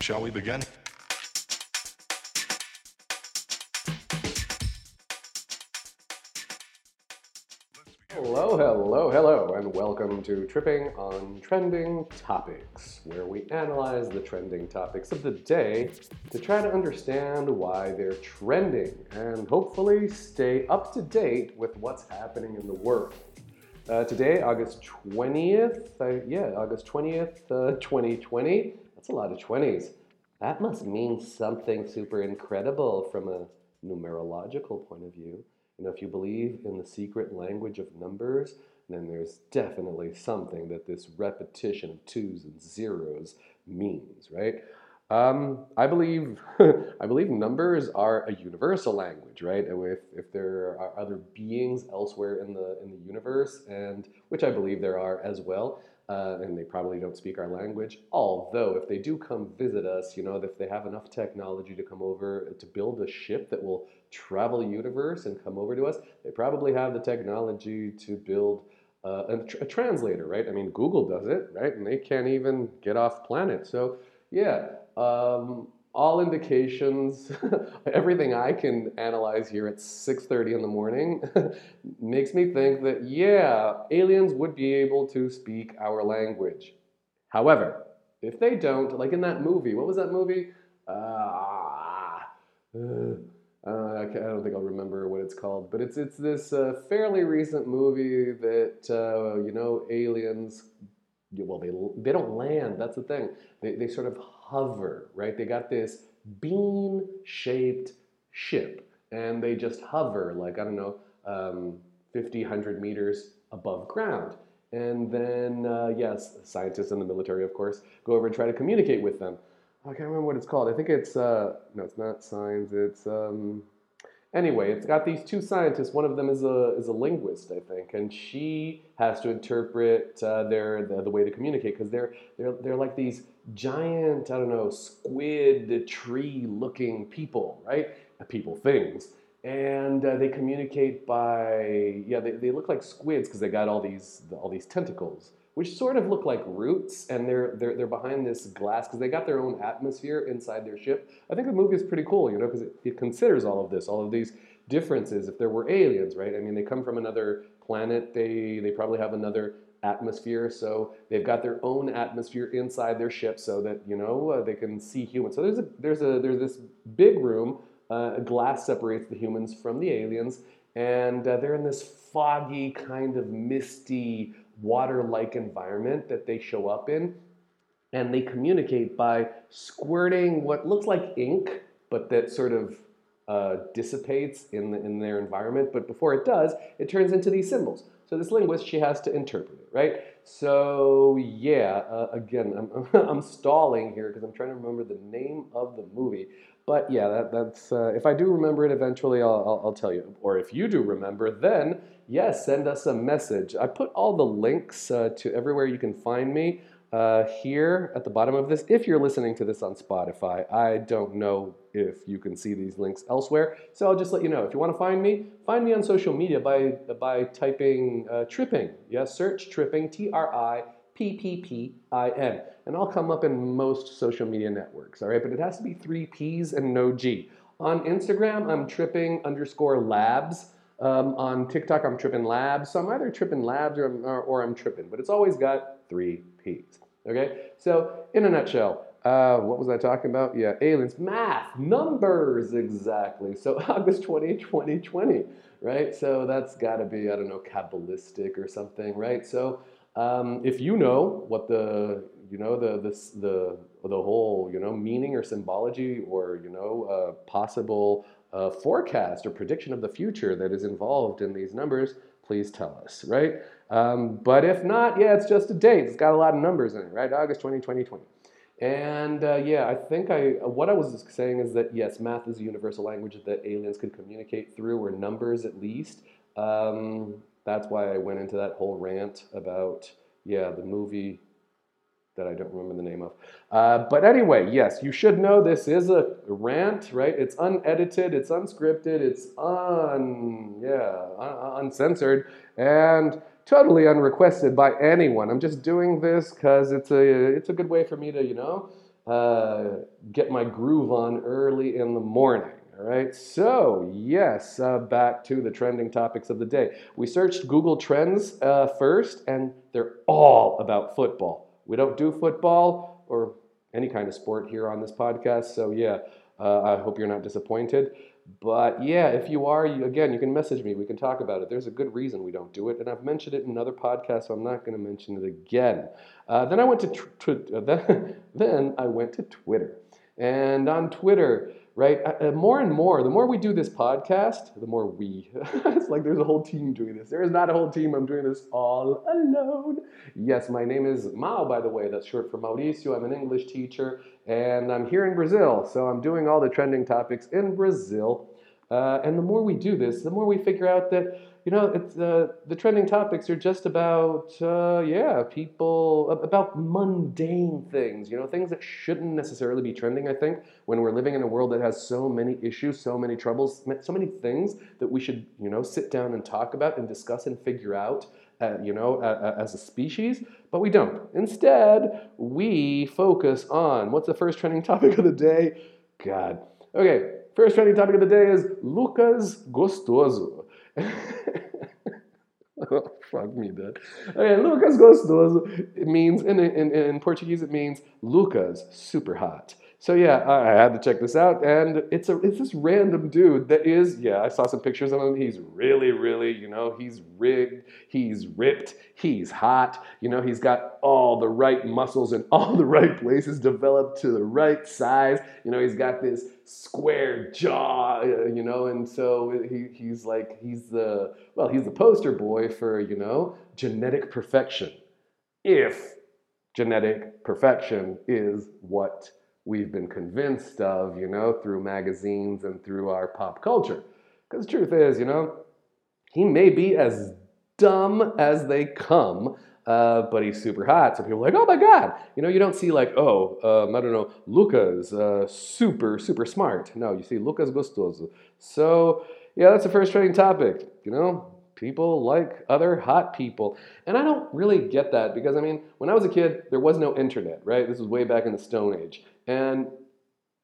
Shall we begin? Hello, hello, hello, and welcome to Tripping on Trending Topics, where we analyze the trending topics of the day to try to understand why they're trending and hopefully stay up to date with what's happening in the world. Uh, today, August 20th, uh, yeah, August 20th, uh, 2020. That's a lot of 20s. That must mean something super incredible from a numerological point of view. You know, if you believe in the secret language of numbers, then there's definitely something that this repetition of twos and zeros means, right? Um, I believe I believe numbers are a universal language, right? If, if there are other beings elsewhere in the in the universe, and which I believe there are as well, uh, and they probably don't speak our language. Although, if they do come visit us, you know, if they have enough technology to come over to build a ship that will travel universe and come over to us, they probably have the technology to build uh, a, tr- a, translator, right? I mean, Google does it, right? And they can't even get off planet. So, yeah, um, all indications, everything I can analyze here at 6:30 in the morning makes me think that yeah, aliens would be able to speak our language. However, if they don't, like in that movie, what was that movie? Uh, uh, I don't think I'll remember what it's called, but it's it's this uh, fairly recent movie that uh, you know aliens. Well, they they don't land. That's the thing. They they sort of hover, right? They got this bean-shaped ship, and they just hover like I don't know, um, 50, 100 meters above ground. And then, uh, yes, scientists in the military, of course, go over and try to communicate with them. I can't remember what it's called. I think it's uh, no, it's not signs. It's um, anyway. It's got these two scientists. One of them is a is a linguist, I think, and she has to interpret uh, their the, the way to communicate because they're they're they're like these giant I don't know squid tree looking people, right? People things. And uh, they communicate by yeah they, they look like squids because they got all these all these tentacles which sort of look like roots, and they're they're, they're behind this glass because they got their own atmosphere inside their ship. I think the movie is pretty cool, you know, because it, it considers all of this, all of these differences. If there were aliens, right? I mean, they come from another planet. They they probably have another atmosphere, so they've got their own atmosphere inside their ship, so that you know uh, they can see humans. So there's a there's a there's this big room. Uh, glass separates the humans from the aliens, and uh, they're in this foggy kind of misty water-like environment that they show up in. And they communicate by squirting what looks like ink, but that sort of uh, dissipates in, the, in their environment. But before it does, it turns into these symbols. So this linguist, she has to interpret it, right? So yeah, uh, again, I'm, I'm stalling here because I'm trying to remember the name of the movie. But yeah, that, that's uh, if I do remember it eventually, I'll, I'll, I'll, tell you. Or if you do remember, then yes, send us a message. I put all the links uh, to everywhere you can find me uh, here at the bottom of this. If you're listening to this on Spotify, I don't know if you can see these links elsewhere. So I'll just let you know. If you want to find me, find me on social media by by typing uh, tripping. Yes, search tripping T R I P P P I N. And I'll come up in most social media networks, all right? But it has to be three P's and no G. On Instagram, I'm tripping underscore labs. Um, on TikTok, I'm tripping labs. So I'm either tripping labs or I'm, or, or I'm tripping, but it's always got three P's. Okay? So, in a nutshell, uh, what was I talking about? Yeah, aliens, math, numbers, exactly. So, August 20, 2020, right? So, that's got to be, I don't know, Kabbalistic or something, right? So, um, if you know what the you know the the the whole you know meaning or symbology or you know possible uh, forecast or prediction of the future that is involved in these numbers, please tell us, right? Um, but if not, yeah, it's just a date. It's got a lot of numbers in it, right? August 20, 2020. And uh, yeah, I think I what I was saying is that yes, math is a universal language that aliens could communicate through, or numbers at least. Um, that's why I went into that whole rant about, yeah, the movie that I don't remember the name of. Uh, but anyway, yes, you should know this is a rant, right? It's unedited, it's unscripted, it's un, yeah, un- uncensored, and totally unrequested by anyone. I'm just doing this because it's a, it's a good way for me to, you know, uh, get my groove on early in the morning. All right, so yes, uh, back to the trending topics of the day. We searched Google Trends uh, first, and they're all about football. We don't do football or any kind of sport here on this podcast, so yeah, uh, I hope you're not disappointed. But yeah, if you are, you, again, you can message me. We can talk about it. There's a good reason we don't do it, and I've mentioned it in another podcast, so I'm not going to mention it again. Uh, then I went to tr- tr- uh, then, then I went to Twitter, and on Twitter, right? Uh, uh, more and more, the more we do this podcast, the more we. it's like there's a whole team doing this. There is not a whole team. I'm doing this all alone. Yes, my name is Mao, by the way. That's short for Mauricio. I'm an English teacher, and I'm here in Brazil. So I'm doing all the trending topics in Brazil. Uh, and the more we do this, the more we figure out that you know, uh, the trending topics are just about, uh, yeah, people, about mundane things, you know, things that shouldn't necessarily be trending, I think, when we're living in a world that has so many issues, so many troubles, so many things that we should, you know, sit down and talk about and discuss and figure out, uh, you know, as a species, but we don't. Instead, we focus on what's the first trending topic of the day? God. Okay, first trending topic of the day is Lucas Gostoso. Oh, fuck me, Dad. Okay, Lucas Gostoso. It means, in, in, in Portuguese, it means Lucas, super hot. So yeah, I had to check this out, and it's a it's this random dude that is yeah. I saw some pictures of him. He's really, really, you know, he's rigged, he's ripped, he's hot. You know, he's got all the right muscles in all the right places, developed to the right size. You know, he's got this square jaw. Uh, you know, and so he he's like he's the well, he's the poster boy for you know genetic perfection. If genetic perfection is what we've been convinced of, you know, through magazines and through our pop culture. Because the truth is, you know, he may be as dumb as they come, uh, but he's super hot. So people are like, oh my God. You know, you don't see like, oh, um, I don't know, Lucas, uh, super, super smart. No, you see Lucas Gostoso. So, yeah, that's the first trending topic. You know, people like other hot people. And I don't really get that because, I mean, when I was a kid, there was no internet, right? This was way back in the Stone Age. And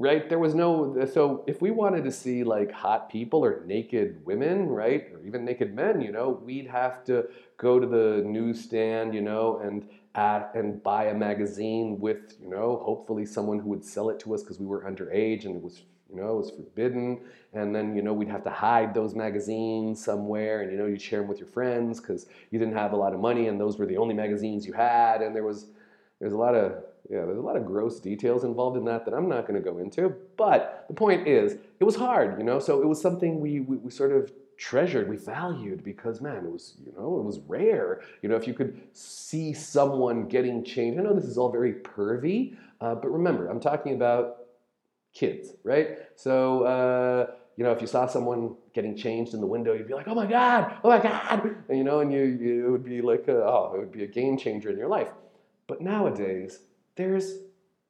right there was no so if we wanted to see like hot people or naked women right or even naked men you know we'd have to go to the newsstand you know and at and buy a magazine with you know hopefully someone who would sell it to us because we were underage and it was you know it was forbidden and then you know we'd have to hide those magazines somewhere and you know you'd share them with your friends because you didn't have a lot of money and those were the only magazines you had and there was there's a lot of yeah, there's a lot of gross details involved in that that I'm not going to go into. But the point is, it was hard, you know. So it was something we, we, we sort of treasured, we valued because man, it was you know it was rare. You know, if you could see someone getting changed. I know this is all very pervy, uh, but remember, I'm talking about kids, right? So. Uh, you know, if you saw someone getting changed in the window, you'd be like, "Oh my God! Oh my God!" And, you know, and you, you it would be like, a, oh, it would be a game changer in your life. But nowadays, there's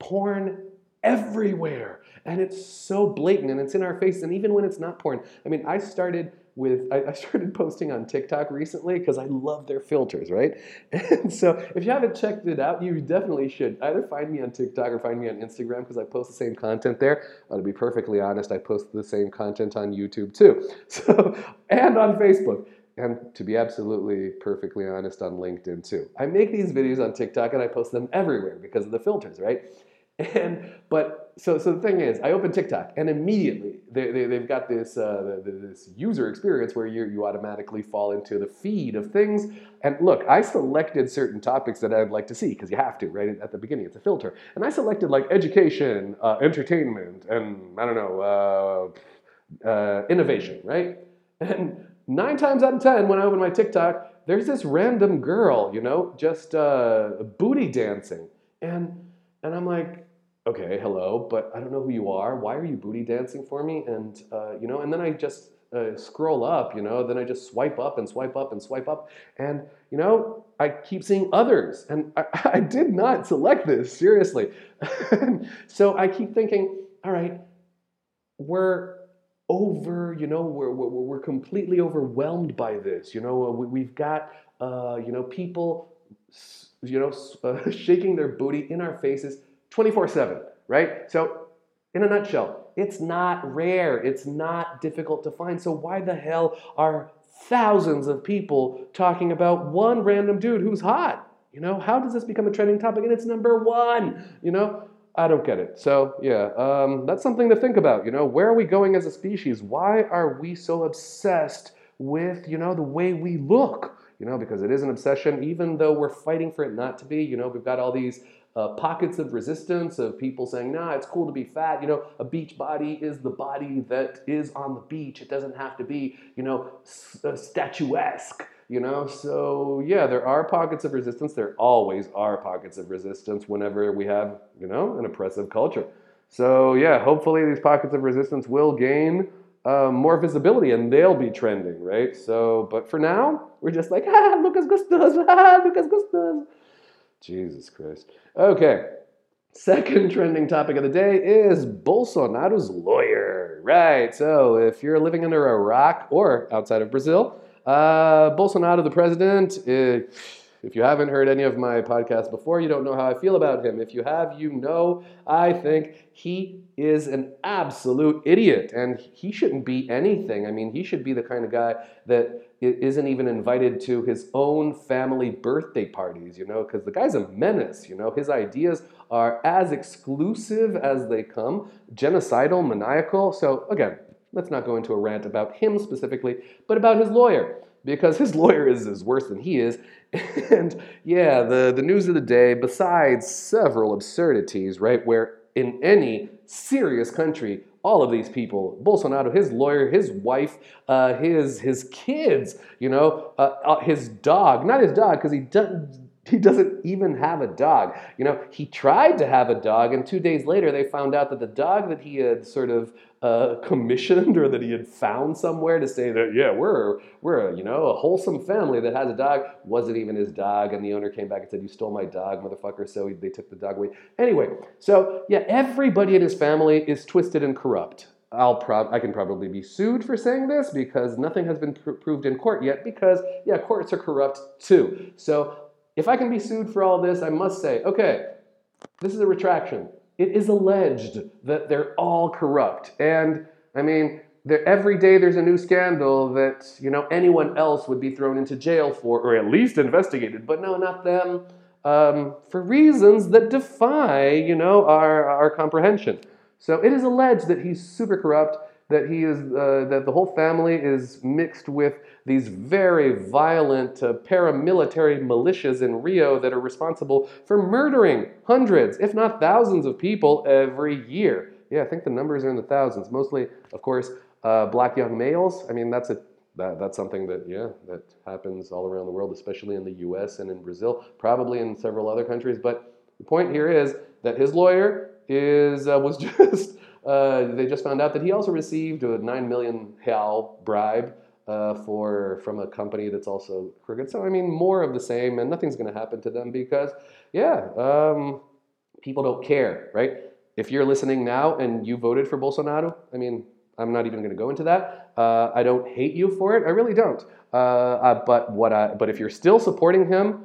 porn everywhere. And it's so blatant and it's in our face. And even when it's not porn, I mean, I started with, I, started posting on TikTok recently because I love their filters, right? And so if you haven't checked it out, you definitely should either find me on TikTok or find me on Instagram because I post the same content there. To be perfectly honest, I post the same content on YouTube too. So, and on Facebook and to be absolutely perfectly honest on linkedin too i make these videos on tiktok and i post them everywhere because of the filters right and but so so the thing is i open tiktok and immediately they, they, have got this uh, this user experience where you, you automatically fall into the feed of things. And look i selected certain topics that i'd like to see because you have to right at the beginning it's a filter. And i selected like education uh, entertainment and i don't know uh, uh innovation right? And nine times out of ten, when I open my TikTok, there's this random girl, you know, just uh, booty dancing, and and I'm like, okay, hello, but I don't know who you are. Why are you booty dancing for me? And uh, you know, and then I just uh, scroll up, you know, then I just swipe up and swipe up and swipe up, and you know, I keep seeing others, and I, I did not select this seriously. so I keep thinking, all right, we're over, you know, we're, we're, we're completely overwhelmed by this. You know, we, have got, uh, you know, people, you know, shaking their booty in our faces 24 7, right? So, in a nutshell, it's not rare, it's not difficult to find. So, why the hell are thousands of people talking about one random dude who's hot? You know, how does this become a trending topic? And it's number one, you know? I don't get it. So, yeah, um, that's something to think about. You know, where are we going as a species? Why are we so obsessed with, you know, the way we look? You know, because it is an obsession, even though we're fighting for it not to be. You know, we've got all these uh, pockets of resistance of people saying, nah, it's cool to be fat. You know, a beach body is the body that is on the beach. It doesn't have to be, you know, uh, statuesque you know? So yeah there are pockets of resistance. There always are pockets of resistance whenever we have you know an oppressive culture. So yeah hopefully these pockets of resistance will gain uh, more visibility and they'll be trending right? So but for now we're just like ah lucas gustos ah lucas gustos jesus christ okay Second trending topic of the day is Bolsonaro's lawyer. Right, so if you're living under a rock or outside of Brazil, uh, Bolsonaro, the president, uh, if you haven't heard any of my podcasts before, you don't know how I feel about him. If you have, you know I think he is an absolute idiot and he shouldn't be anything. I mean, he should be the kind of guy that isn't even invited to his own family birthday parties, you know, because the guy's a menace, you know. His ideas are as exclusive as they come, genocidal, maniacal. So, again, let's not go into a rant about him specifically, but about his lawyer, because his lawyer is, is worse than he is. and yeah, the, the news of the day, besides several absurdities, right, where in any serious country, all of these people, Bolsonaro, his lawyer, his wife, uh, his his kids, you know, uh, uh, his dog, not his dog, because he doesn't he doesn't even have a dog. You know, he tried to have a dog, and two days later they found out that the dog that he had sort of uh, commissioned or that he had found somewhere to say that yeah we're we're you know a wholesome family that has a dog wasn't even his dog, and the owner came back and said you stole my dog, motherfucker. So he, they took the dog away. Anyway, so yeah, everybody in his family is twisted and corrupt. I'll prob- I can probably be sued for saying this because nothing has been pr- proved in court yet because yeah courts are corrupt too. So if I can be sued for all this, I must say, okay, this is a retraction. It is alleged that they're all corrupt. And I mean, every day there's a new scandal that you know anyone else would be thrown into jail for, or at least investigated. But no, not them, um, for reasons that defy you know our, our comprehension. So it is alleged that he's super corrupt that he is uh, that the whole family is mixed with these very violent uh, paramilitary militias in Rio that are responsible for murdering hundreds, if not thousands, of people every year. Yeah, I think the numbers are in the thousands. Mostly, of course, uh, black young males. I mean, that's a that, that's something that yeah that happens all around the world, especially in the U.S. and in Brazil, probably in several other countries. But the point here is that his lawyer is uh, was just uh, they just found out that he also received a 9 million real bribe uh, for from a company that's also crooked. So I mean, more of the same, and nothing's going to happen to them because, yeah, um, people don't care, right? If you're listening now and you voted for Bolsonaro, I mean, I'm not even going to go into that. Uh, I don't hate you for it. I really don't. Uh, uh, but what I, but if you're still supporting him,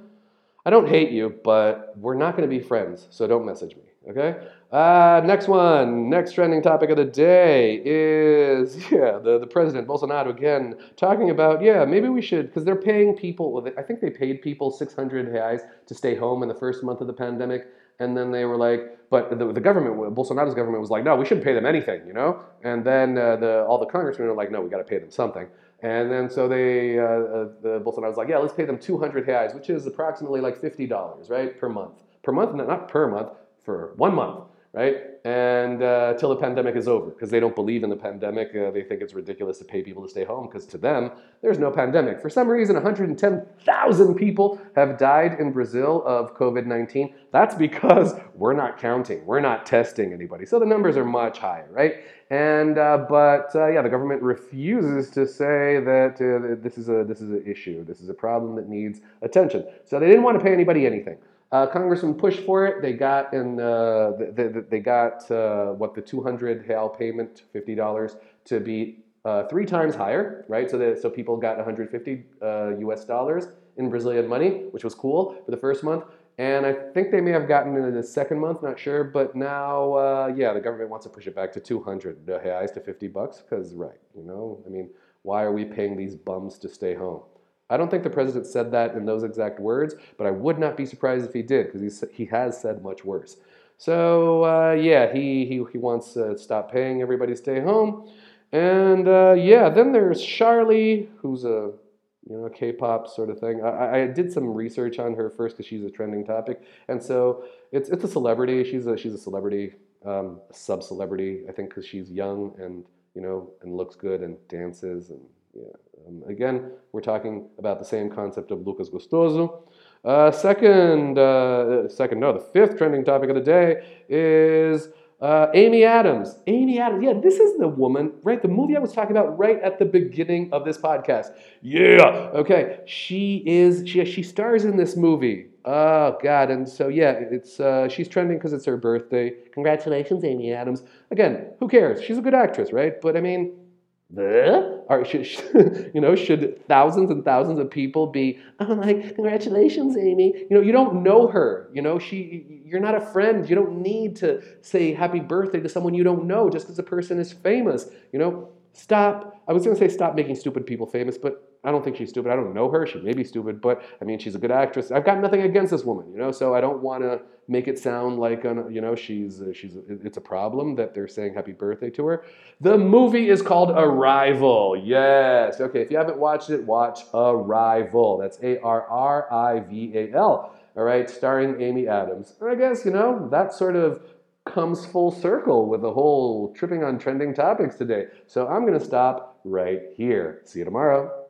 I don't hate you, but we're not going to be friends. So don't message me. Okay. Uh, next one, next trending topic of the day is yeah, the, the president Bolsonaro again talking about yeah, maybe we should because they're paying people. I think they paid people 600 reais to stay home in the first month of the pandemic, and then they were like, but the, the government, Bolsonaro's government was like, no, we shouldn't pay them anything, you know. And then uh, the all the congressmen were like, no, we got to pay them something. And then so they, uh, uh, the Bolsonaro was like, yeah, let's pay them 200 reais, which is approximately like $50, right, per month. Per month, not per month, for one month, right? And uh, till the pandemic is over, because they don't believe in the pandemic. Uh, they think it's ridiculous to pay people to stay home, because to them, there's no pandemic. For some reason, 110,000 people have died in Brazil of COVID 19. That's because we're not counting, we're not testing anybody. So the numbers are much higher, right? And uh, but uh, yeah, the government refuses to say that uh, this is a this is an issue. This is a problem that needs attention. So they didn't want to pay anybody anything. Uh, congressman pushed for it. They got in. Uh, they, they, got uh, what the 200 real payment, fifty dollars, to be uh, three times higher, right? So that so people got 150 U.S. Uh, dollars in Brazilian money, which was cool for the first month. And I think they may have gotten into the second month, not sure. But now, uh, yeah, the government wants to push it back to 200 reais to 50 bucks. Because, right, you know, I mean, why are we paying these bums to stay home? I don't think the president said that in those exact words, but I would not be surprised if he did, because he has said much worse. So, uh, yeah, he, he, he wants to stop paying everybody stay home. And uh, yeah, then there's Charlie, who's a you know K-pop sort of thing. I, I did some research on her first because she's a trending topic, and so it's it's a celebrity. She's a she's a celebrity, um, sub celebrity. I think because she's young and you know and looks good and dances and. Um, again, we're talking about the same concept of Lucas Gostoso. Uh, second, uh, second, no, the fifth trending topic of the day is uh, Amy Adams. Amy Adams. Yeah, this is the woman, right? The movie I was talking about right at the beginning of this podcast. Yeah. Okay. She is. She she stars in this movie. Oh God. And so yeah, it's uh, she's trending because it's her birthday. Congratulations, Amy Adams. Again, who cares? She's a good actress, right? But I mean, or should, you know, should thousands and thousands of people be, oh, like, congratulations, Amy. You know, you don't know her. You know, she, you're not a friend. You don't need to say happy birthday to someone you don't know just because a person is famous. You know, stop. I was going to say stop making stupid people famous, but I don't think she's stupid. I don't know her. She may be stupid, but I mean, she's a good actress. I've got nothing against this woman, you know. So I don't want to make it sound like, you know, she's uh, she's it's a problem that they're saying happy birthday to her. The movie is called Arrival. Yes. Okay. If you haven't watched it, watch Arrival. That's A R R I V A L. All right, starring Amy Adams. And I guess you know that sort of comes full circle with the whole tripping on trending topics today. So I'm going to stop right here. See you tomorrow.